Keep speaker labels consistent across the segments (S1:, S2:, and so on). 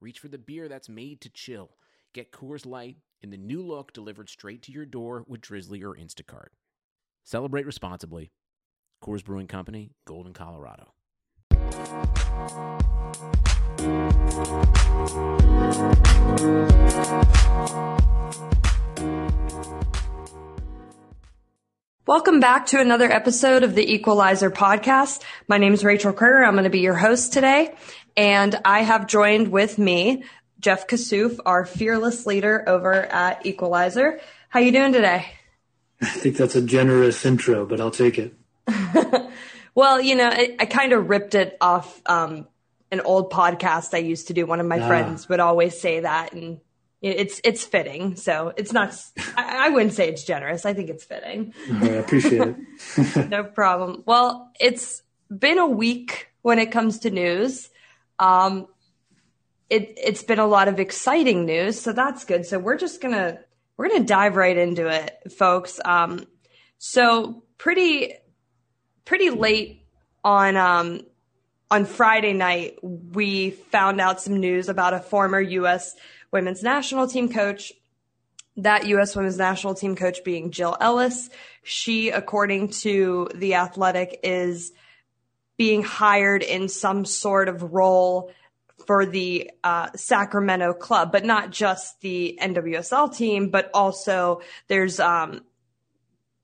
S1: reach for the beer that's made to chill. Get Coors Light in the new look delivered straight to your door with Drizzly or Instacart. Celebrate responsibly. Coors Brewing Company, Golden, Colorado.
S2: Welcome back to another episode of the Equalizer podcast. My name is Rachael Kriger. I'm going to be your host today. And I have joined with me Jeff Kassouf, our fearless leader over at Equalizer. How you doing today?
S3: I think that's a generous intro, but I'll take it.
S2: well, you know, I, I kind of ripped it off um, an old podcast I used to do. One of my ah. friends would always say that, and it's it's fitting. So it's not. I, I, wouldn't say it's generous. I think it's fitting.
S3: I appreciate
S2: it. no problem. Well, it's been a week when it comes to news. Um, it it's been a lot of exciting news, so that's good. So we're just gonna we're gonna dive right into it, folks. Um, so pretty pretty late on um, on Friday night, we found out some news about a former U.S women's national team coach. That U.S. women's national team coach being Jill Ellis. She, according to The Athletic, is being hired in some sort of role for the uh, Sacramento club, but not just the NWSL team, but also there's um,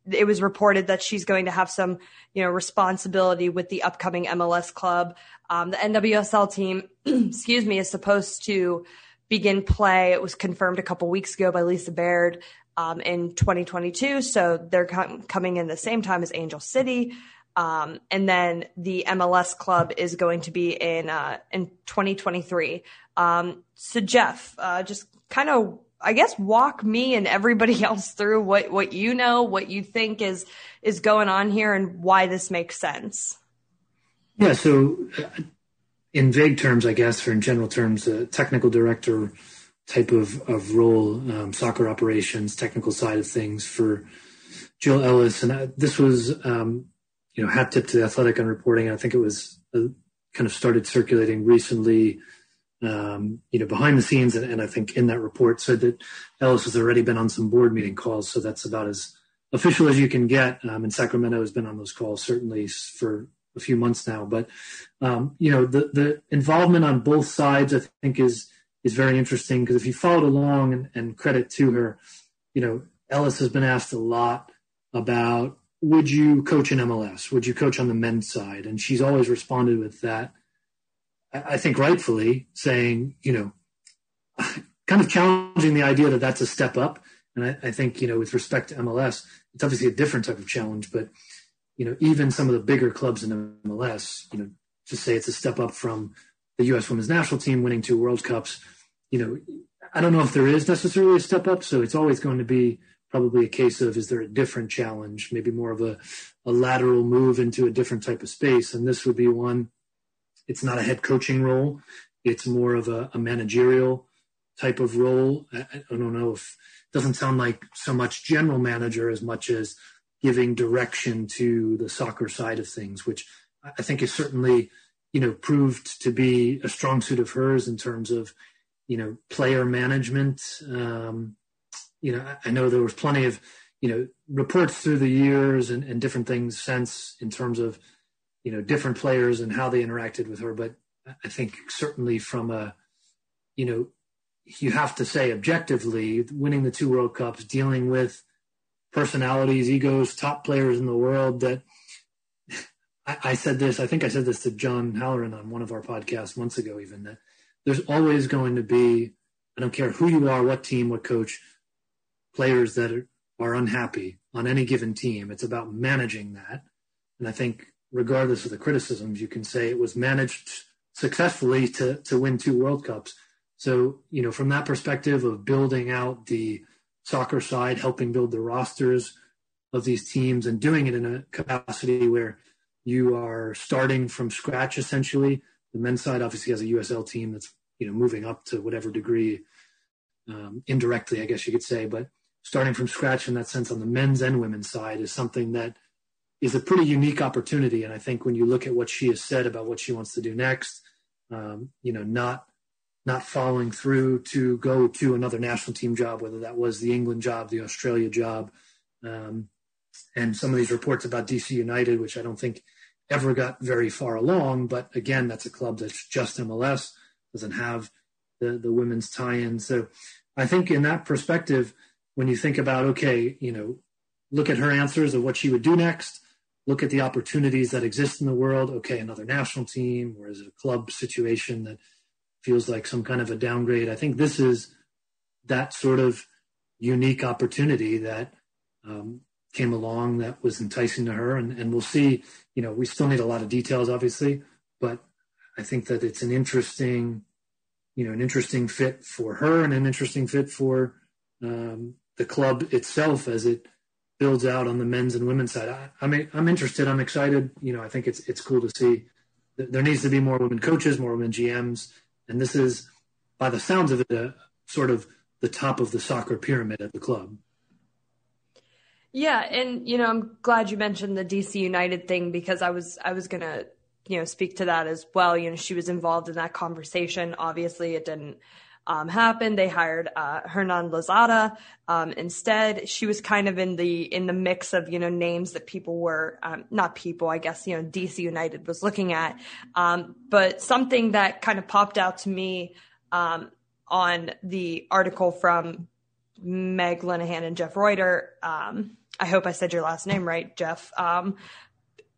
S2: it was reported that she's going to have some, you know, responsibility with the upcoming MLS club. Um, the NWSL team, excuse me, is supposed to begin play. It was confirmed a couple weeks ago by Lisa Baird um, in 2022. So they're com- coming in the same time as Angel City. Um, and then the MLS club is going to be in uh, in 2023. Um, so Jeff, uh, just kind of, I guess, walk me and everybody else through what what you know, what you think is is going on here, and why this makes sense.
S3: Yeah. So in vague terms, I guess, or in general terms, a technical director type of, of role, um, soccer operations, technical side of things for Jill Ellis. And uh, this was, um, you know, hat tip to the athletic on reporting. I think it was uh, kind of started circulating recently, um, you know, behind the scenes. And, and, I think in that report said that Ellis has already been on some board meeting calls. So that's about as official as you can get. Um, and Sacramento has been on those calls certainly for a few months now. But um, you know, the the involvement on both sides, I think, is is very interesting because if you followed along and, and credit to her, you know, Ellis has been asked a lot about would you coach in MLS? Would you coach on the men's side? And she's always responded with that. I think rightfully saying, you know, kind of challenging the idea that that's a step up. And I, I, think, you know, with respect to MLS, it's obviously a different type of challenge, but you know, even some of the bigger clubs in MLS, you know, just say it's a step up from the U.S. Women's National Team winning two World Cups. You know, I don't know if there is necessarily a step up, so it's always going to be probably a case of is there a different challenge, maybe more of a, a lateral move into a different type of space, and this would be one. It's not a head coaching role; it's more of a, a managerial type of role. I, I don't know if it doesn't sound like so much general manager as much as giving direction to the soccer side of things, which I think is certainly, you know, proved to be a strong suit of hers in terms of, you know, player management. Um, you know, I know there was plenty of, you know, reports through the years and, and different things since in terms of, you know, different players and how they interacted with her. But I think certainly from a, you know, you have to say objectively, winning the two World Cups, dealing with personalities, egos, top players in the world that I, I, said this, I think I said this to John Halloran on one of our podcasts months ago, even that there's always going to be, I don't care who you are, what team, what coach, players that are, unhappy on any given team. It's about managing that. And I think regardless of the criticisms, you can say it was managed successfully to, to win two World Cups. So, you know, from that perspective of building out the soccer side, helping build the rosters of these teams and doing it in a capacity where you are starting from scratch essentially. The men's side obviously has a USL team that's, you know, moving up to whatever degree um, indirectly, I guess you could say, but starting from scratch in that sense on the men's and women's side is something that is a pretty unique opportunity. And I think when you look at what she has said about what she wants to do next, um, you know, not not following through to go to another national team job, whether that was the England job, the Australia job, um, and some of these reports about DC United, which I don't think ever got very far along. But again, that's a club that's just MLS, doesn't have the the women's tie-in. So I think in that perspective, when you think about okay, you know, look at her answers of what she would do next look at the opportunities that exist in the world. Okay, another national team, or is it a club situation that feels like some kind of a downgrade? I think this is that sort of unique opportunity that um, came along that was enticing to her. And, and we'll see, you know, we still need a lot of details, obviously, but I think that it's an interesting, you know, an interesting fit for her and an interesting fit for um, the club itself as it builds out on the men's and women's side. I, I'm I'm interested. I'm excited. You know, I think it's it's cool to see. There needs to be more women coaches, more women GMs, and this is, by the sounds of it, a, sort of the top of the soccer pyramid at the club.
S2: Yeah, and you know, I'm glad you mentioned the DC United thing because I was I was gonna you know speak to that as well. You know, she was involved in that conversation. Obviously, it didn't um, happened. They hired uh, Hernan Losada um, instead. She was kind of in the in the mix of you know names that people were um, not people, I guess you know DC United was looking at. Um, but something that kind of popped out to me um, on the article from Meg Linehan and Jeff Rueter. Um, I hope I said your last name right, Jeff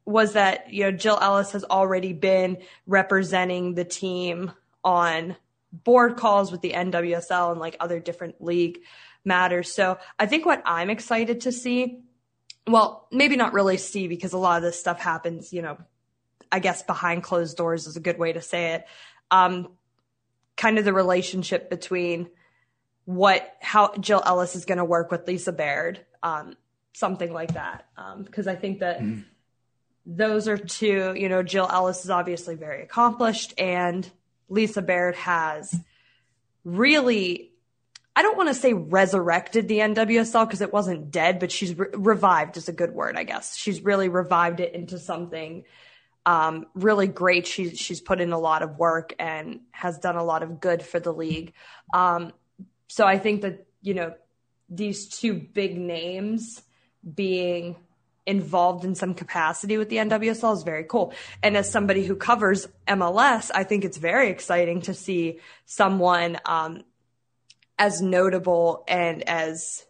S2: was that you know Jill Ellis has already been representing the team on board calls with the NWSL and like other different league matters. So I think what I'm excited to see, well, maybe not really see because a lot of this stuff happens, you know, I guess behind closed doors is a good way to say it. Um, kind of the relationship between what, how Jill Ellis is going to work with Lisa Baird, um, something like that. Um, cause I think that mm. those are two, you know, Jill Ellis is obviously very accomplished and Lisa Baird has really I don't want to say resurrected the NWSL because it wasn't dead, but she's re- revived is a good word, I guess. She's really revived it into something um, really great. She's she's put in a lot of work and has done a lot of good for the league. Um, so I think that you know these two big names being involved in some capacity with the NWSL is very cool. And as somebody who covers MLS, I think it's very exciting to see someone um, as notable and as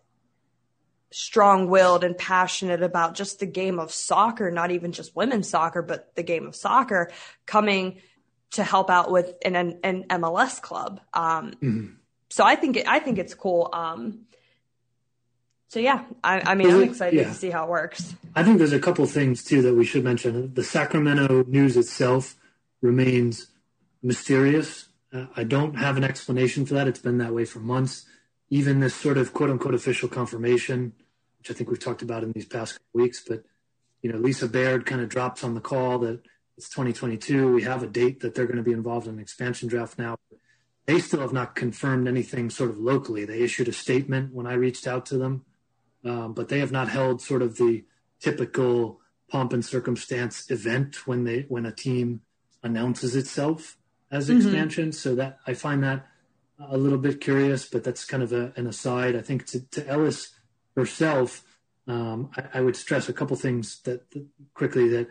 S2: strong willed and passionate about just the game of soccer, not even just women's soccer, but the game of soccer coming to help out with an, an MLS club. Um, mm-hmm. So I think it, I think it's cool. Um, so yeah, I, I mean, I'm excited yeah. to see how it works.
S3: I think there's a couple things too that we should mention. The Sacramento news itself remains mysterious. Uh, I don't have an explanation for that. It's been that way for months. Even this sort of quote unquote official confirmation, which I think we've talked about in these past weeks, but you know, Lisa Baird kind of drops on the call that it's 2022. We have a date that they're going to be involved in an expansion draft now. They still have not confirmed anything sort of locally. They issued a statement when I reached out to them um, but they have not held sort of the typical pomp and circumstance event when they when a team announces itself as mm-hmm. expansion. So that I find that a little bit curious, but that's kind of a, an aside. I think to, to Ellis herself, um, I, I, would stress a couple things that, that quickly. That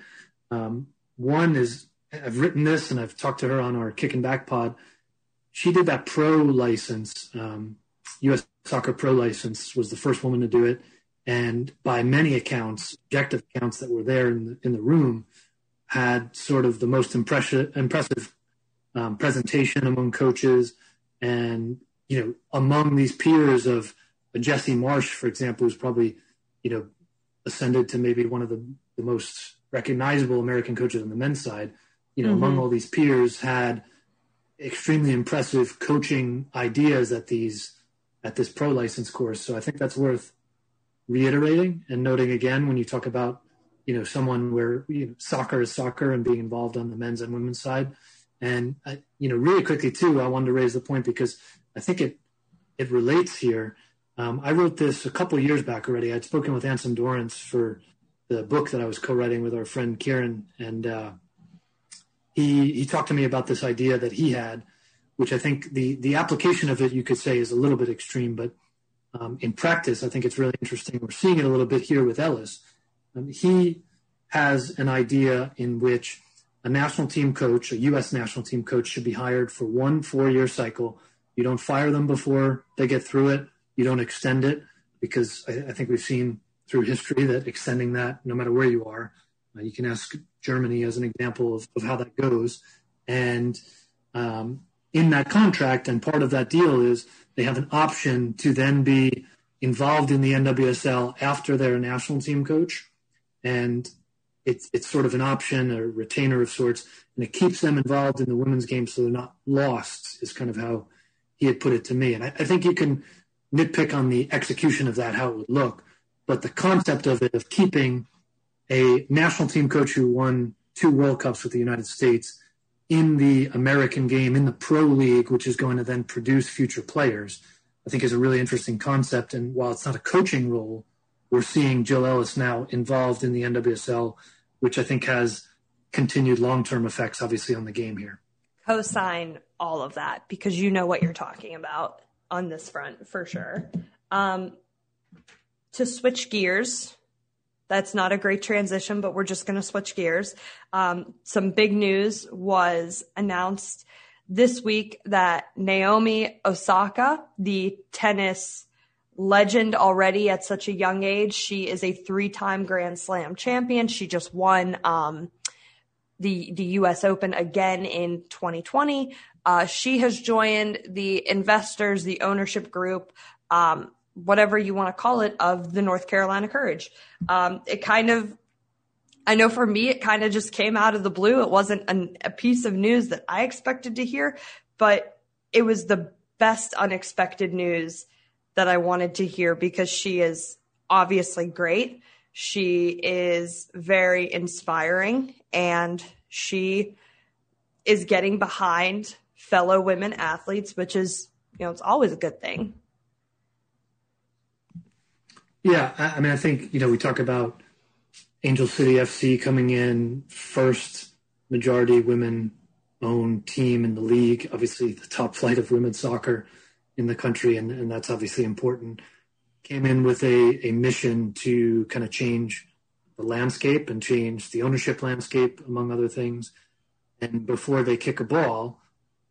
S3: um, one is I've written this and I've talked to her on our Kicking Back pod. She did that pro license, um, U.S. Soccer Pro license, was the first woman to do it. And by many accounts, objective accounts that were there in the, in the room, had sort of the most impressive, impressive um, presentation among coaches. And, you know, among these peers of Jesse Marsch, for example, who's probably, you know, ascended to maybe one of the, the most recognizable American coaches on the men's side, you know, mm-hmm. among all these peers had extremely impressive coaching ideas that these at this pro license course. So I think that's worth reiterating and noting again when you talk about you know someone where you know, soccer is soccer and being involved on the men's and women's side. And I, you know, really quickly too, I wanted to raise the point because I think it it relates here. Um, I wrote this a couple years back already. I'd spoken with Anson Dorrance for the book that I was co-writing with our friend Kieran, and uh, he he talked to me about this idea that he had, which I think the the application of it you could say is a little bit extreme, but um, in practice I think it's really interesting. We're seeing it a little bit here with Ellis. Um, he has an idea in which a national team coach, a U.S. national team coach, should be hired for one four-year cycle. You don't fire them before they get through it. You don't extend it because I, I think we've seen through history that extending that, no matter where you are, uh, you can ask Germany as an example of, of how that goes. And um, in that contract, and part of that deal is they have an option to then be involved in the NWSL after they're a national team coach. And it's, it's sort of an option, a retainer of sorts, and it keeps them involved in the women's game so they're not lost, is kind of how he had put it to me. And I, I think you can nitpick on the execution of that, how it would look. But the concept of it, of keeping a national team coach who won two World Cups with the United States in the American game, in the pro league, which is going to then produce future players, I think is a really interesting concept. And while it's not a coaching role, we're seeing Jill Ellis now involved in the NWSL, which I think has continued long term effects, obviously, on the game here.
S2: Co sign all of that because you know what you're talking about on this front for sure. Um, to switch gears. That's not a great transition, but we're just going to switch gears. Um, some big news was announced this week that Naomi Osaka, the tennis legend already at such a young age, she is a three-time Grand Slam champion. She just won um, the the U.S. Open again in 2020. Uh, she has joined the investors, the ownership group. Um, whatever you want to call it, of the North Carolina Courage. Um, it kind of, I know for me, it kind of just came out of the blue. It wasn't an, a piece of news that I expected to hear, but it was the best unexpected news that I wanted to hear because she is obviously great. She is very inspiring and she is getting behind fellow women athletes, which is, you know, it's always a good thing.
S3: Yeah, I, mean, I think you know we talk about Angel City FC coming in first majority women owned team in the league. Obviously, the top flight of women's soccer in the country, and, and that's obviously important. Came in with a, a mission to kind of change the landscape and change the ownership landscape, among other things. And before they kick a ball,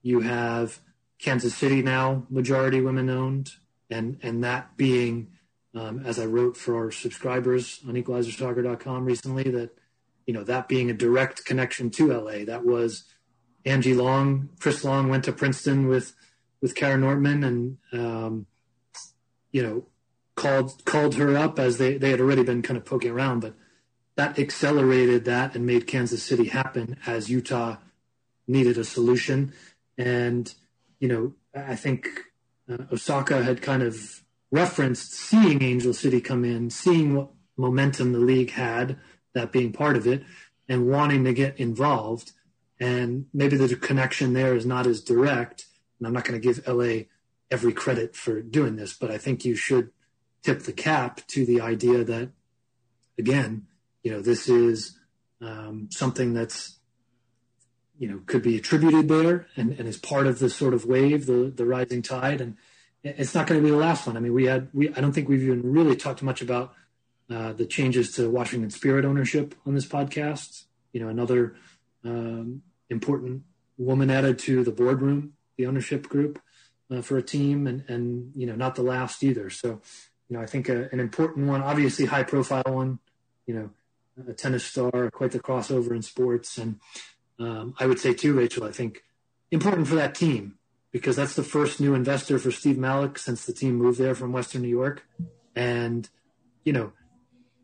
S3: you have Kansas City now majority women owned, and and that being um, as I wrote for our subscribers on equalizersoccer.com recently, that you know that being a direct connection to LA, that was Angie Long, Chris Long went to Princeton with with Kara Nortman, and um, you know called called her up as they they had already been kind of poking around, but that accelerated that and made Kansas City happen as Utah needed a solution, and you know I think uh, Osaka had kind of referenced seeing Angel City come in, seeing what momentum the league had, that being part of it, and wanting to get involved. And maybe the connection there is not as direct. And I'm not going to give LA every credit for doing this, but I think you should tip the cap to the idea that, again, you know, this is um, something that's, you know, could be attributed there and, and is part of the sort of wave, the the rising tide. And it's not going to be the last one. I mean, we had we I don't think we've even really talked much about uh, the changes to Washington Spirit ownership on this podcast. You know, another um, important woman added to the boardroom, the ownership group uh, for a team, and and you know, not the last either. So, you know, I think a, an important one, obviously high profile one. You know, a tennis star, quite the crossover in sports, and um, I would say too, Rachel. I think important for that team because that's the first new investor for Steve Malecek since the team moved there from Western New York. And, you know,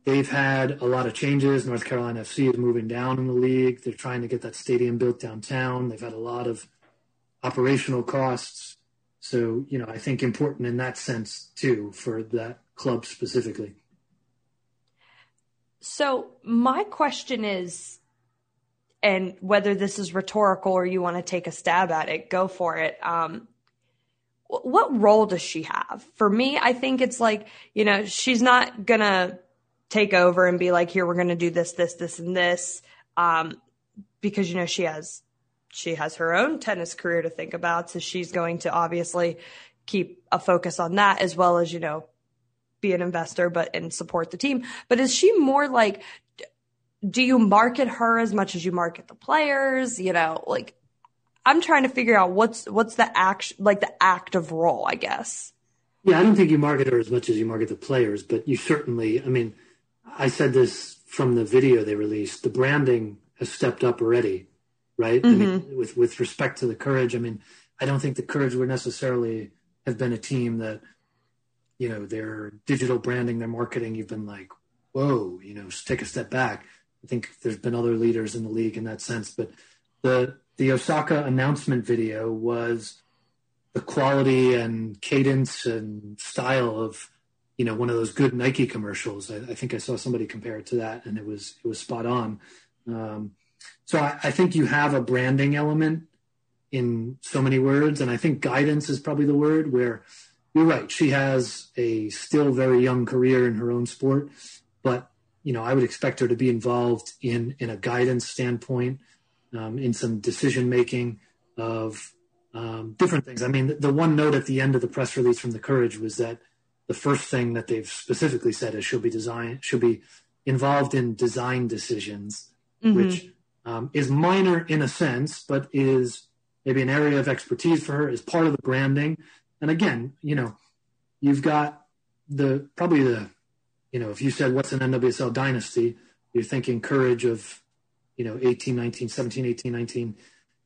S3: they've had a lot of changes. North Carolina FC is moving down in the league. They're trying to get that stadium built downtown. They've had a lot of operational costs. So, you know, I think important in that sense too for that club specifically.
S2: So, my question is, and whether this is rhetorical or you want to take a stab at it, go for it. Um, what role does she have? For me, I think it's like, you know, she's not going to take over and be like, here, we're going to do this, this, this, and this. Um, because, you know, she has, she has her own tennis career to think about. So she's going to obviously keep a focus on that as well as, you know, be an investor, but and support the team. But is she more like, do you market her as much as you market the players? You know, like I'm trying to figure out what's what's the act like the active role, I guess.
S3: Yeah, I don't think you market her as much as you market the players, but you certainly. I mean, I said this from the video they released. The branding has stepped up already, right? Mm-hmm. I mean, mm-hmm. with with respect to the courage. I mean, I don't think the courage would necessarily have been a team that you know, their digital branding, their marketing, you've been like, whoa, you know, take a step back. I think there's been other leaders in the league in that sense, but the the Osaka announcement video was the quality and cadence and style of you know one of those good Nike commercials. I, I think I saw somebody compare it to that, and it was it was spot on. Um, so I, I think you have a branding element in so many words, and I think guidance is probably the word where you're right. She has a still very young career in her own sport, but you know, I would expect her to be involved in in a guidance standpoint, um, in some decision making of um, different things. I mean, the, the, one note at the end of the press release from the Courage was that the first thing that they've specifically said is she'll be design she'll be involved in design decisions, mm-hmm. which um, is minor in a sense, but is maybe an area of expertise for her, is part of the branding. And again, you know, you've got the probably the, you know, if you said what's an NWSL dynasty, you're thinking courage of, you know, 18, 19, 17, 18, 19,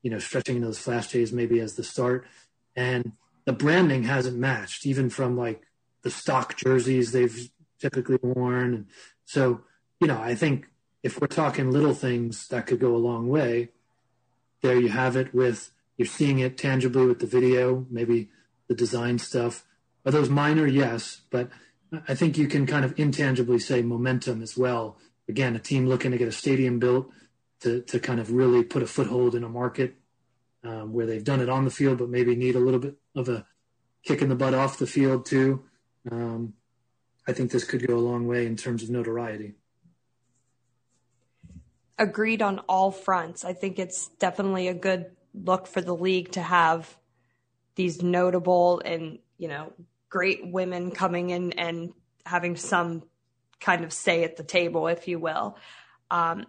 S3: you know, stretching into those flash days maybe as the start. And the branding hasn't matched, even from like the stock jerseys they've typically worn. And so, you know, I think if we're talking little things that could go a long way, there you have it with you're seeing it tangibly with the video, maybe the design stuff. Are those minor? Yes, but I think you can kind of intangibly say momentum as well. Again, a team looking to get a stadium built to, to kind of really put a foothold in a market um, where they've done it on the field, but maybe need a little bit of a kick in the butt off the field too. Um, I think this could go a long way in terms of notoriety.
S2: Agreed on all fronts. I think it's definitely a good look for the league to have these notable and, you know, great women coming in and having some kind of say at the table, if you will. Um,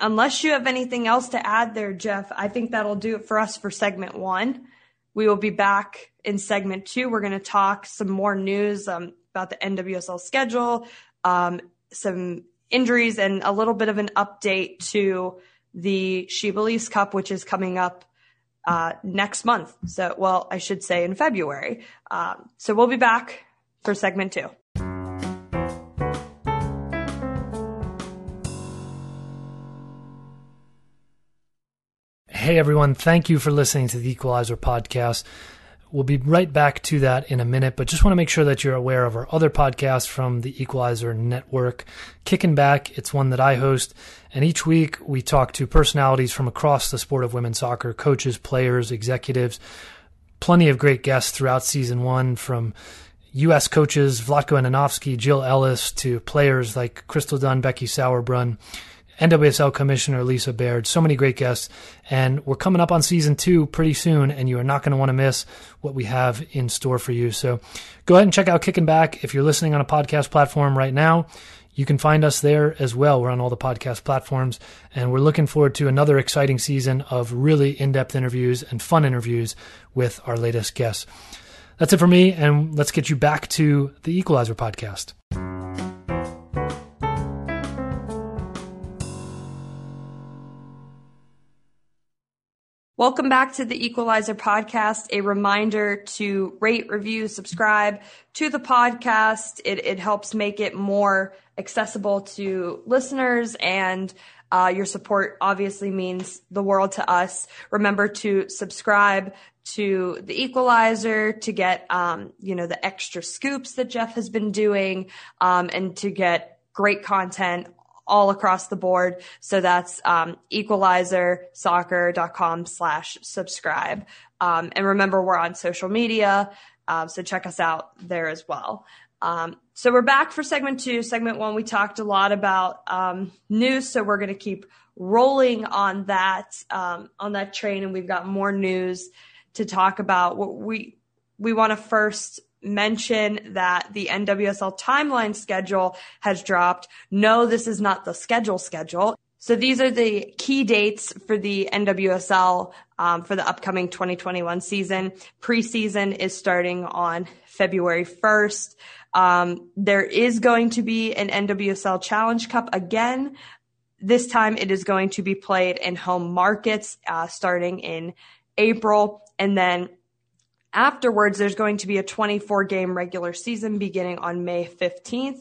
S2: unless you have anything else to add there, Jeff, I think that'll do it for us for segment one. We will be back in segment two. We're going to talk some more news um, about the NWSL schedule, um, some injuries, and a little bit of an update to the She Believes Cup, which is coming up uh, next month. So, well, I should say in February. Um, so we'll be back for segment two.
S4: Hey everyone, thank you for listening to the Equalizer podcast. We'll be right back to that in a minute, but just want to make sure that you're aware of our other podcast from the Equalizer Network. Kicking Back, it's one that I host, and each week we talk to personalities from across the sport of women's soccer, coaches, players, executives. Plenty of great guests throughout season one from U.S. coaches Vlatko Andonovski, Jill Ellis, to players like Crystal Dunn, Becky Sauerbrunn. NWSL Commissioner Lisa Baird. So many great guests. And we're coming up on season two pretty soon, and you are not going to want to miss what we have in store for you. So go ahead and check out Kicking Back. If you're listening on a podcast platform right now, you can find us there as well. We're on all the podcast platforms, and we're looking forward to another exciting season of really in depth interviews and fun interviews with our latest guests. That's it for me, and let's get you back to the Equalizer podcast.
S2: Welcome back to the Equalizer podcast. A reminder to rate, review, subscribe to the podcast. It, it helps make it more accessible to listeners and Uh, your support obviously means the world to us. Remember to subscribe to the equalizer to get, um, you know, the extra scoops that Jeff has been doing, um, and to get great content all across the board. So that's um, equalizersoccer.com slash subscribe. Um, and remember, we're on social media. Uh, so check us out there as well. Um, so we're back for segment two. Segment one, we talked a lot about um, news. So we're going to keep rolling on that, um, on that train. And we've got more news to talk about. What we, we want to first mention that the NWSL timeline schedule has dropped. No, this is not the schedule schedule. So these are the key dates for the NWSL um, for the upcoming 2021 season. Preseason is starting on February 1st. Um, there is going to be an NWSL Challenge Cup again. This time it is going to be played in home markets uh, starting in April. And then Afterwards, there's going to be a 24 game regular season beginning on May 15th.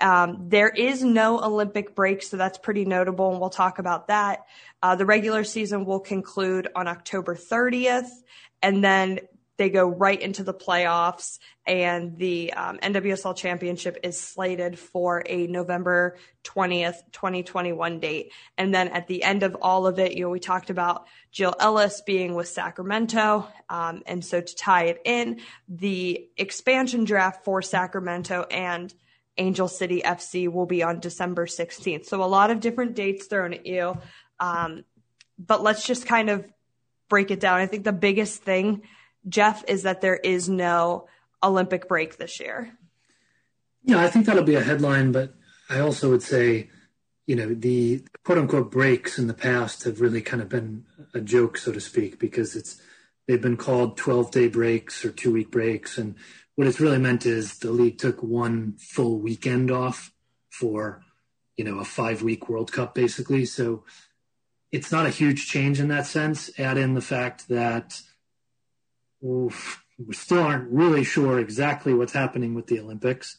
S2: Um, there is no Olympic break, so that's pretty notable, and we'll talk about that. Uh, the regular season will conclude on October 30th, and then they go right into the playoffs, and the um, NWSL championship is slated for a November 20th, 2021 date. And then at the end of all of it, you know, we talked about Jill Ellis being with Sacramento. Um, and so to tie it in, the expansion draft for Sacramento and Angel City FC will be on December 16th. So a lot of different dates thrown at you. Um, but let's just kind of break it down. I think the biggest thing Jeff, is that there is no Olympic break this year.
S3: Yeah, I think that'll be a headline, but I also would say, you know, the quote unquote breaks in the past have really kind of been a joke, so to speak, because it's they've been called 12 day breaks or two week breaks. And what it's really meant is the league took one full weekend off for, you know, a five week World Cup basically. So it's not a huge change in that sense. Add in the fact that we still aren't really sure exactly what's happening with the Olympics.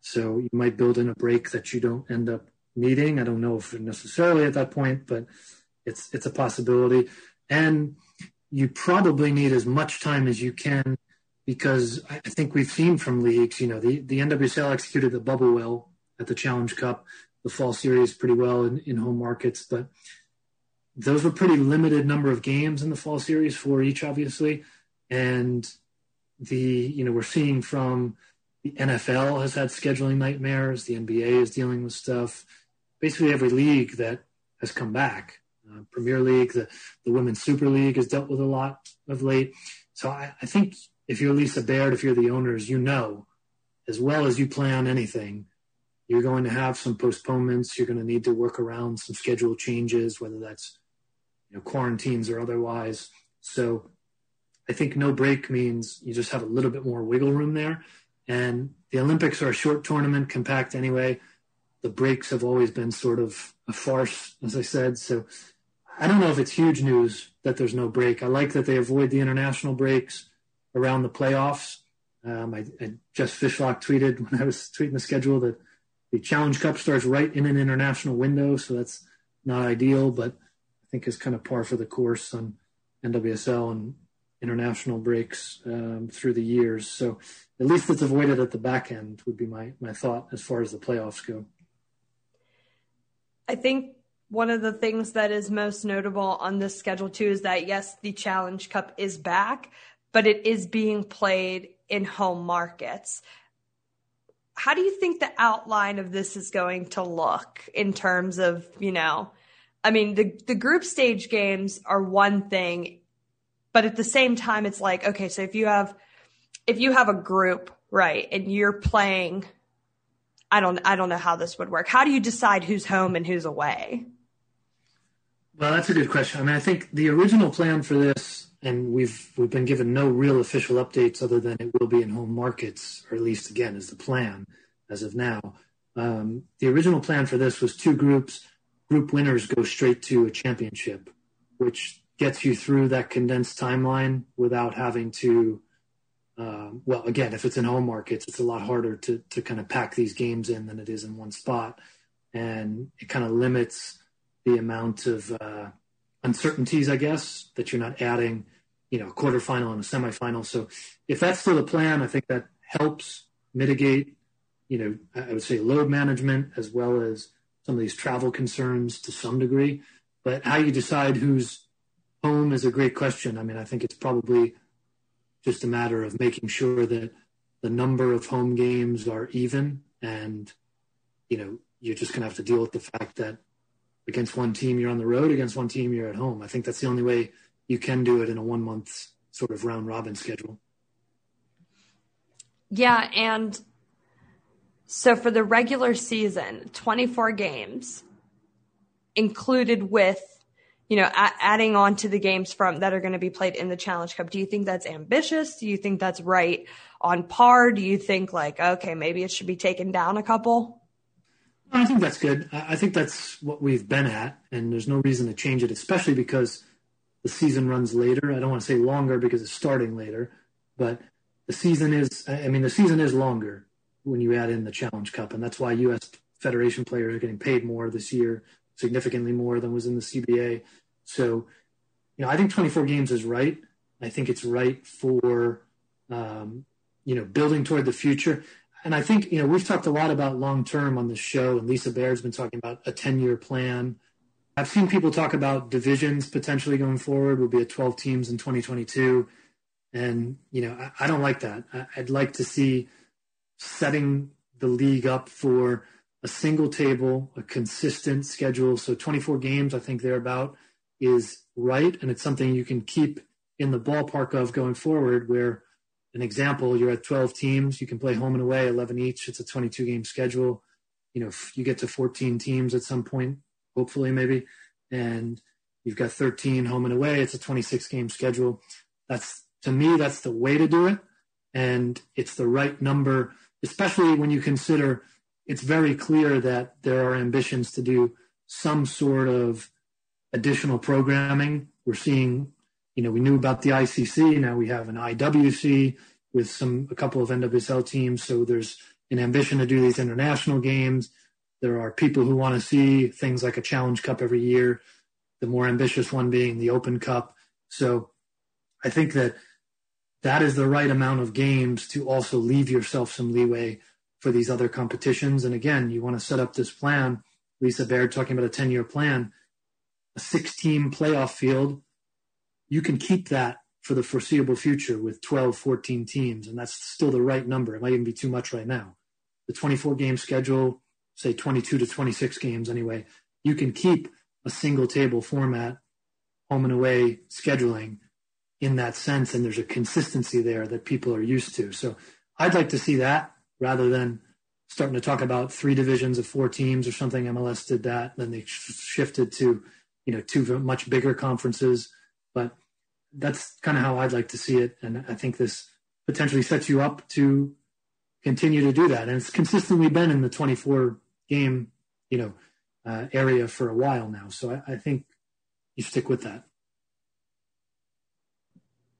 S3: So you might build in a break that you don't end up needing. I don't know if necessarily at that point, but it's it's a possibility. And you probably need as much time as you can because I think we've seen from leagues, you know, the, the NWSL executed the bubble well at the Challenge Cup, the fall series pretty well in, in home markets, but those were pretty limited number of games in the fall series for each, obviously and the you know we're seeing from the NFL has had scheduling nightmares. The NBA is dealing with stuff. Basically, every league that has come back, uh, Premier League, the the Women's Super League has dealt with a lot of late. So I, I think if you're Lisa Baird, if you're the owners, you know, as well as you plan anything, you're going to have some postponements. You're going to need to work around some schedule changes, whether that's you know quarantines or otherwise. So I think no break means you just have a little bit more wiggle room there. And the Olympics are a short tournament, compact anyway. The breaks have always been sort of a farce, as I said. So I don't know if it's huge news that there's no break. I like that they avoid the international breaks around the playoffs. Um, I, I just Fishlock tweeted when I was tweeting the schedule that the Challenge Cup starts right in an international window, so that's not ideal, but I think is kind of par for the course on NWSL and international breaks um, through the years. So at least it's avoided at the back end would be my, my thought as far as the playoffs go.
S2: I think one of the things that is most notable on this schedule too is that yes, the Challenge Cup is back, but it is being played in home markets. How do you think the outline of this is going to look in terms of, you know, I mean, the, the group stage games are one thing but at the same time, it's like, okay, so if you have, if you have a group, right, and you're playing, I don't, I don't know how this would work. How do you decide who's home and who's away?
S3: Well, that's a good question. I mean, I think the original plan for this, and we've we've been given no real official updates other than it will be in home markets, or at least again is the plan as of now. Um, the original plan for this was two groups. Group winners go straight to a championship, which gets you through that condensed timeline without having to um, well again if it's in home markets it's a lot harder to to kind of pack these games in than it is in one spot and it kind of limits the amount of uh, uncertainties, I guess, that you're not adding, you know, a quarterfinal and a semifinal. So if that's still the plan, I think that helps mitigate, you know, I would say load management as well as some of these travel concerns to some degree. But how you decide who's home is a great question. I mean, I think it's probably just a matter of making sure that the number of home games are even and you know you're just going to have to deal with the fact that against one team you're on the road. Against one team you're at home. I think that's the only way you can do it in a one month sort of round robin schedule.
S2: Yeah and so for the regular season 24 games included with you know, a- adding on to the games from that are going to be played in the Challenge Cup. Do you think that's ambitious? Do you think that's right on par? Do you think like, okay, maybe it should be taken down a couple?
S3: I think that's good. I think that's what we've been at, and there's no reason to change it, especially because the season runs later. I don't want to say longer because it's starting later, but the season is, I mean, the season is longer when you add in the Challenge Cup, and that's why U.S. Federation players are getting paid more this year significantly more than was in the CBA. So, you know, I think 24 games is right. I think it's right for, um, you know, building toward the future. And I think, you know, we've talked a lot about long term on this show, and Lisa Baird's been talking about a 10 year plan. I've seen people talk about divisions potentially going forward, will be at 12 teams in 2022. And, you know, I, I don't like that. I, I'd like to see setting the league up for a single table, a consistent schedule. So 24 games, I think thereabout is right. And it's something you can keep in the ballpark of going forward where an example, you're at 12 teams, you can play home and away, 11 each. It's a 22 game schedule. You know, you get to 14 teams at some point, hopefully maybe, and you've got 13 home and away. It's a 26 game schedule. That's to me, that's the way to do it. And it's the right number, especially when you consider it's very clear that there are ambitions to do some sort of additional programming. We're seeing, you know, we knew about the ICC. Now we have an IWC with some a couple of NWSL teams. So there's an ambition to do these international games. There are people who want to see things like a Challenge Cup every year. The more ambitious one being the Open Cup. So I think that that is the right amount of games to also leave yourself some leeway for these other competitions. And again, you want to set up this plan. Lisa Baird talking about a 10 year plan, a six team playoff field. You can keep that for the foreseeable future with 12, 14 teams. And that's still the right number. It might even be too much right now. The 24 game schedule, say 22 to 26 games anyway, you can keep a single table format, home and away scheduling in that sense. And there's a consistency there that people are used to. So I'd like to see that rather than starting to talk about three divisions of four teams or something. MLS did that. Then they shifted to, you know, two much bigger conferences. But that's kind of how I'd like to see it. And I think this potentially sets you up to continue to do that. And it's consistently been in the 24 game, you know, uh, area for a while now. So I, I think you stick with that.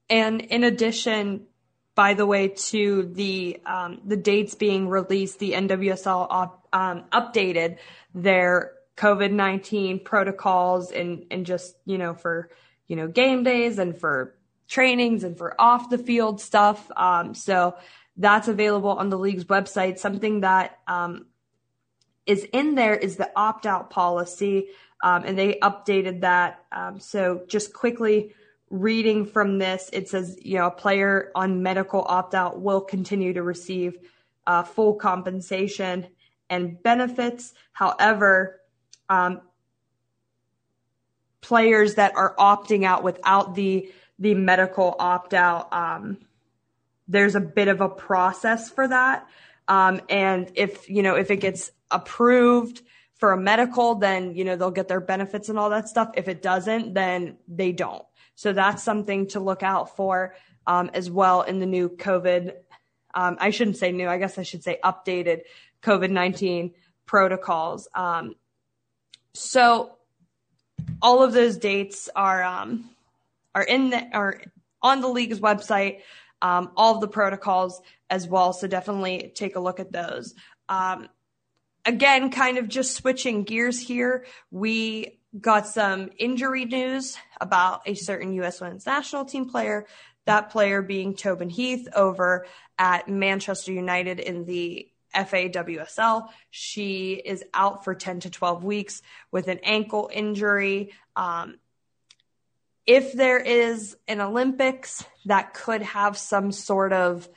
S2: And in addition, by the way, to the um, the dates being released, the NWSL op, um, updated their COVID nineteen protocols and and just you know for you know game days and for trainings and for off the field stuff. Um, so that's available on the league's website. Something that um, is in there is the opt out policy, um, and they updated that. Um, so just quickly reading from this, it says, you know, a player on medical opt out will continue to receive uh, full compensation and benefits. However, um, players that are opting out without the the medical opt out, um, there's a bit of a process for that. Um, and if you know if it gets approved for a medical, then you know they'll get their benefits and all that stuff. If it doesn't, then they don't. So that's something to look out for um, as well in the new COVID. Um, I shouldn't say new, I guess I should say updated COVID 19 protocols. Um, so all of those dates are um, are in the are on the league's website. Um, all of the protocols as well. So definitely take a look at those. Um, again, kind of just switching gears here. We got some injury news about a certain U.S. women's national team player. That player being Tobin Heath over at Manchester United in the FAWSL. She is out for 10 to 12 weeks with an ankle injury. Um, if there is an Olympics that could have some sort of,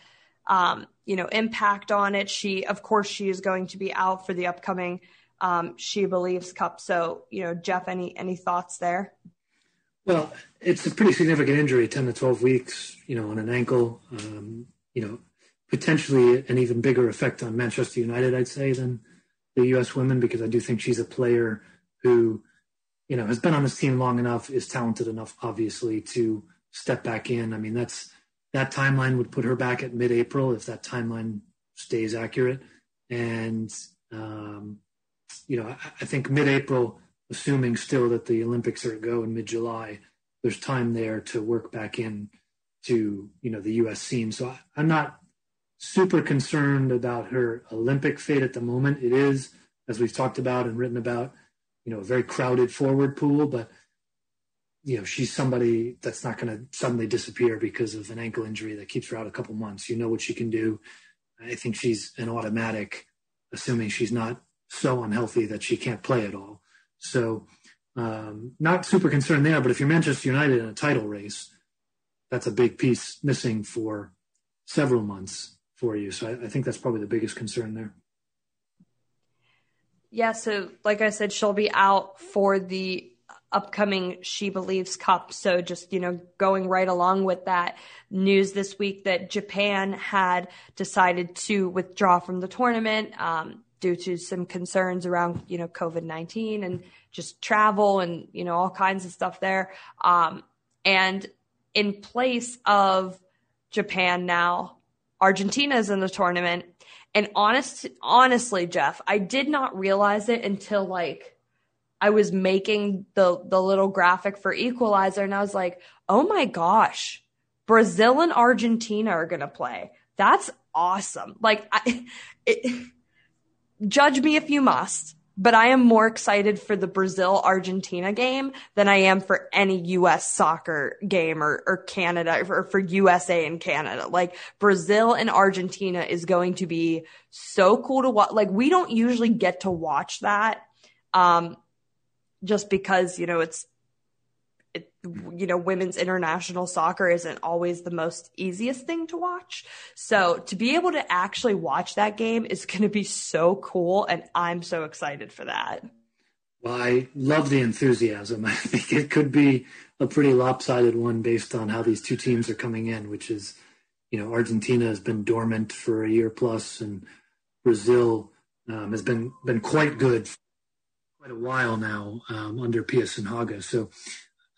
S2: um, you know, impact on it, she, of course, she is going to be out for the upcoming um, She Believes Cup. So, you know, Jeff, any any thoughts there?
S3: Well, it's a pretty significant injury, 10 to 12 weeks, you know, on an ankle. Um, you know, potentially an even bigger effect on Manchester United, I'd say, than the U.S. women, because I do think she's a player who, you know, has been on this team long enough, is talented enough, obviously, to step back in. I mean, that's that timeline would put her back at mid-April if that timeline stays accurate, and um, you know, I, think mid-April, assuming still that the Olympics are go in mid-July, there's time there to work back in to you know the U.S. scene. So I, I'm not super concerned about her Olympic fate at the moment. It is, as we've talked about and written about, you know, a very crowded forward pool, but you know, she's somebody that's not going to suddenly disappear because of an ankle injury that keeps her out a couple months. You know what she can do. I think she's an automatic, assuming she's not so unhealthy that she can't play at all. So, um, not super concerned there. But if you're Manchester United in a title race, that's a big piece missing for several months for you. So I, I think that's probably the biggest concern there.
S2: Yeah, so like I said, she'll be out for the upcoming She Believes Cup. So just, you know, going right along with that news this week that Japan had decided to withdraw from the tournament um, due to some concerns around, you know, COVID 19 and just travel and, you know, all kinds of stuff there. Um, and in place of Japan now, Argentina is in the tournament. And honest, honestly, Jeff, I did not realize it until like I was making the the little graphic for Equalizer, and I was like, oh my gosh, Brazil and Argentina are gonna play. That's awesome. Like, I, judge me if you must but I am more excited for the Brazil Argentina game than I am for any US soccer game or, or Canada or for USA and Canada. Like Brazil and Argentina is going to be so cool to watch. Like we don't usually get to watch that. Um, just because, you know, it's it, you know, women's international soccer isn't always the most easiest thing to watch. So to be able to actually watch that game is going to be so cool. And I'm so excited for that.
S3: Well, I love the enthusiasm. I think it could be a pretty lopsided one based on how these two teams are coming in, which is, you know, Argentina has been dormant for a year plus and Brazil um, has been, been quite good quite a while now um, under Pia Haga. So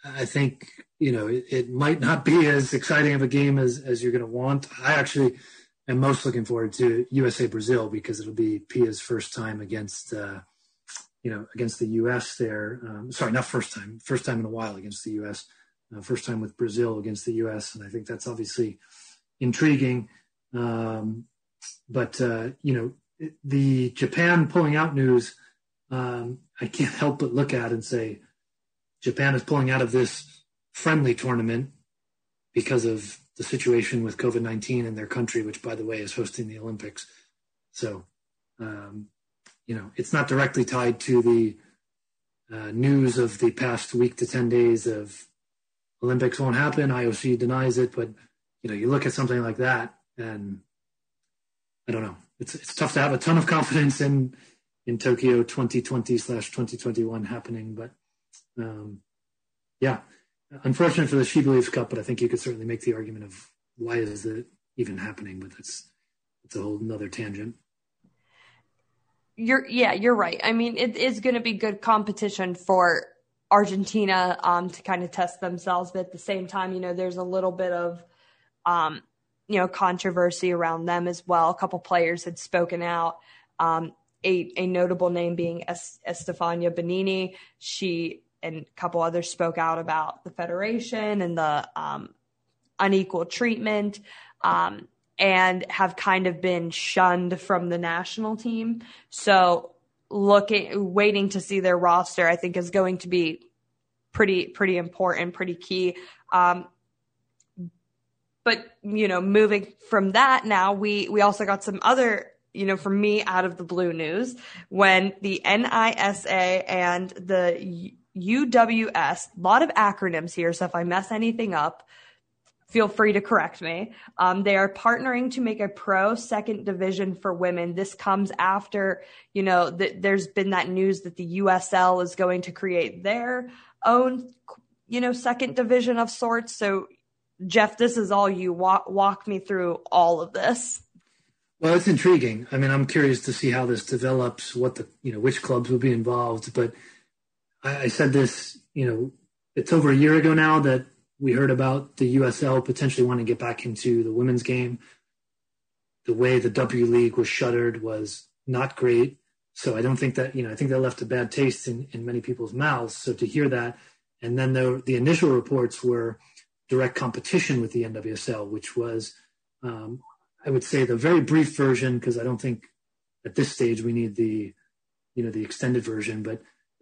S3: I think you know it, it, might not be as exciting of a game as as you're going to want. I actually am most looking forward to USA Brazil because it'll be Pia's first time against uh, you know against the U.S. There, um, sorry, not first time, first time in a while against the U.S. Uh, first time with Brazil against the U.S. And I think that's obviously intriguing. Um, but uh, you know the Japan pulling out news, um, I can't help but look at and say Japan is pulling out of this friendly tournament because of the situation with COVID 19 in their country, which, by the way, is hosting the Olympics. So, um, you know, it's not directly tied to the uh, news of the past week to 10 days of Olympics won't happen. IOC denies it. But, you know, you look at something like that and I don't know. It's, it's tough to have a ton of confidence in, in Tokyo 2020 slash 2021 happening, but um, yeah, unfortunate for the She Believes Cup, but I think you could certainly make the argument of why is it even happening, but it's it's a whole another tangent.
S2: You're yeah, you're right. I mean, it is going to be good competition for Argentina um, to kind of test themselves, but at the same time, you know, there's a little bit of um, you know controversy around them as well. A couple players had spoken out. Um, a, a notable name being Estefania Banini. She and a couple others spoke out about the federation and the um, unequal treatment um, and have kind of been shunned from the national team. So looking, waiting to see their roster, I think is going to be pretty, pretty important, pretty key. Um, but you know, moving from that now, we we also got some other you know, for me out of the blue news when the NISA and the UWS, a lot of acronyms here. So if I mess anything up, feel free to correct me. Um, they are partnering to make a pro second division for women. This comes after, you know, th- there's been that news that the USL is going to create their own, you know, second division of sorts. So, Jeff, this is all you. Walk, walk me through all of this.
S3: Well, it's intriguing. I mean, I'm curious to see how this develops, what the, you know, which clubs will be involved. But I, I said this, you know, it's over a year ago now that we heard about the USL potentially wanting to get back into the women's game. The way the W League was shuttered was not great. So I don't think that, you know, I think that left a bad taste in, in many people's mouths. So to hear that, and then the, the initial reports were direct competition with the NWSL, which was um, I would say the very brief version because I don't think at this stage we need the you know the extended version, but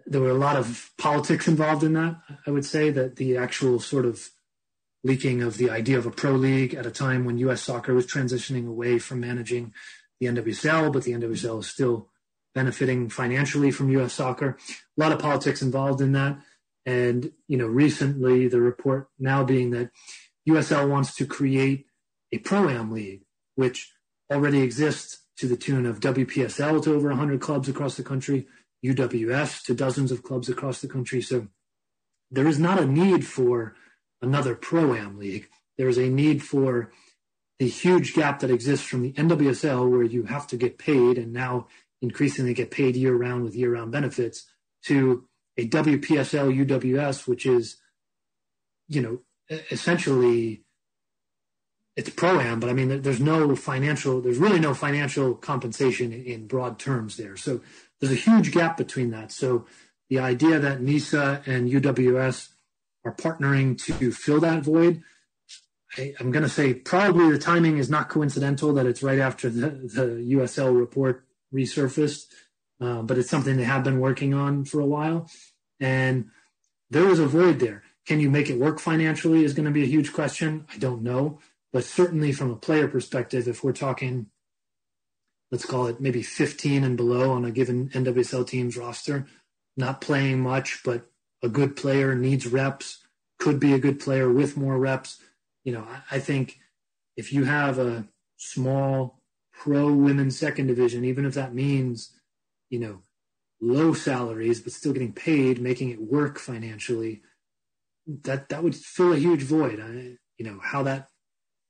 S3: there were a lot of politics involved in that. I would say that the actual sort of leaking of the idea of a pro league at a time when U.S. soccer was transitioning away from managing the NWSL, but the NWSL is still benefiting financially from U.S. soccer. A lot of politics involved in that. And, you know, recently the report now being that USL wants to create a pro-am league which already exists to the tune of WPSL to over 100 clubs across the country, UWS to dozens of clubs across the country. So there is not a need for another pro am league. There is a need for the huge gap that exists from the NWSL, where you have to get paid and now increasingly get paid year round with year round benefits, to a WPSL UWS, which is, you know, essentially it's pro am, but I mean, there's no financial, there's really no financial compensation in broad terms there. So there's a huge gap between that. So the idea that NISA and UWS are partnering to fill that void, I, am going to say probably the timing is not coincidental that it's right after the, the USL report resurfaced, uh, but it's something they have been working on for a while. And there is a void there. Can you make it work financially is going to be a huge question. I don't know. But certainly from a player perspective, if we're talking, let's call it maybe 15 and below on a given NWSL team's roster, not playing much, but a good player needs reps, could be a good player with more reps. You know, I think if you have a small pro women's second division, even if that means, you know, low salaries, but still getting paid, making it work financially, that that would fill a huge void. I, you know, how that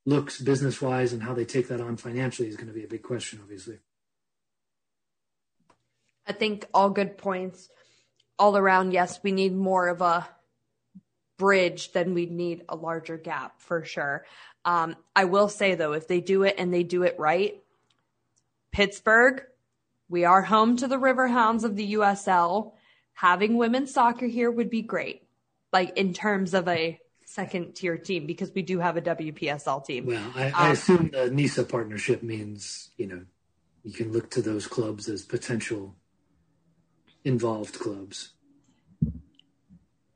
S3: looks business wise and how they take that on financially is going to be a big question, obviously.
S2: I think all good points all around. Yes, we need more of a bridge than we need a larger gap for sure. Um, I will say though, if they do it and they do it right, Pittsburgh, we are home to the Riverhounds of the USL. Having women's soccer here would be great. Like in terms of a second tier team because we do have a WPSL team.
S3: Well, I, I um, assume the NISA partnership means you know you can look to those clubs as potential involved clubs.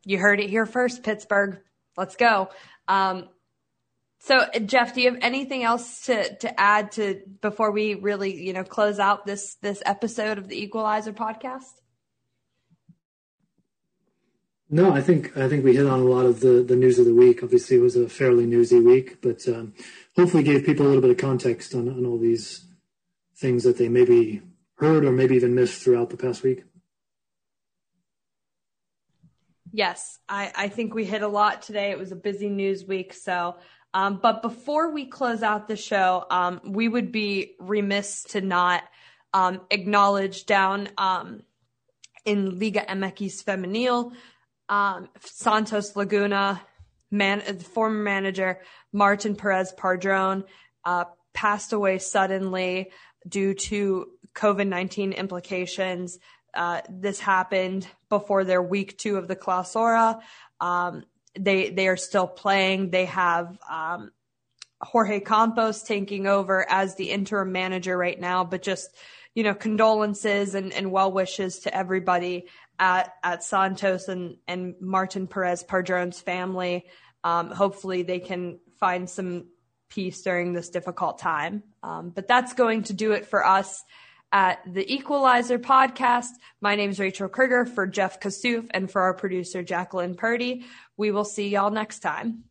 S2: You heard it here first, Pittsburgh. Let's go. Um, so, Jeff, do you have anything else to, to add to before we really, you know, close out this this episode of the Equalizer podcast?
S3: No, I think I think we hit on a lot of the the news of the week. Obviously, it was a fairly newsy week, but um, hopefully gave people a little bit of context on on all these things that they maybe heard or maybe even missed throughout the past week.
S2: Yes, I, I think we hit a lot today. It was a busy news week. So, um, but before we close out the show, um, we would be remiss to not um, acknowledge down um, in Liga MX Femenil um, Santos Laguna, man, former manager Martin Perez Padron uh, passed away suddenly due to COVID 19 implications. Uh, this happened before their week two of the Clausura. Um, they they are still playing. They have um, Jorge Campos taking over as the interim manager right now, but just, you know, condolences and, and well wishes to everybody at, at Santos and, and Martin Perez Padron's family. Um, hopefully they can find some peace during this difficult time. Um, but that's going to do it for us at the Equalizer podcast. My name is Rachael Kriger for Jeff Kassouf and for our producer, Jacqueline Purdy. We will see y'all next time.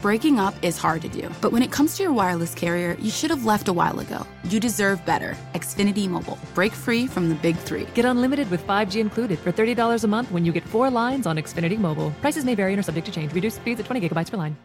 S5: Breaking up is hard to do, but when it comes to your wireless carrier, you should have left a while ago. You deserve better. Xfinity Mobile. Break free from the big three.
S6: Get unlimited with 5G included for $30 a month when you get four lines on Xfinity Mobile. Prices may vary and are subject to change. Reduced speeds at 20 gigabytes per line.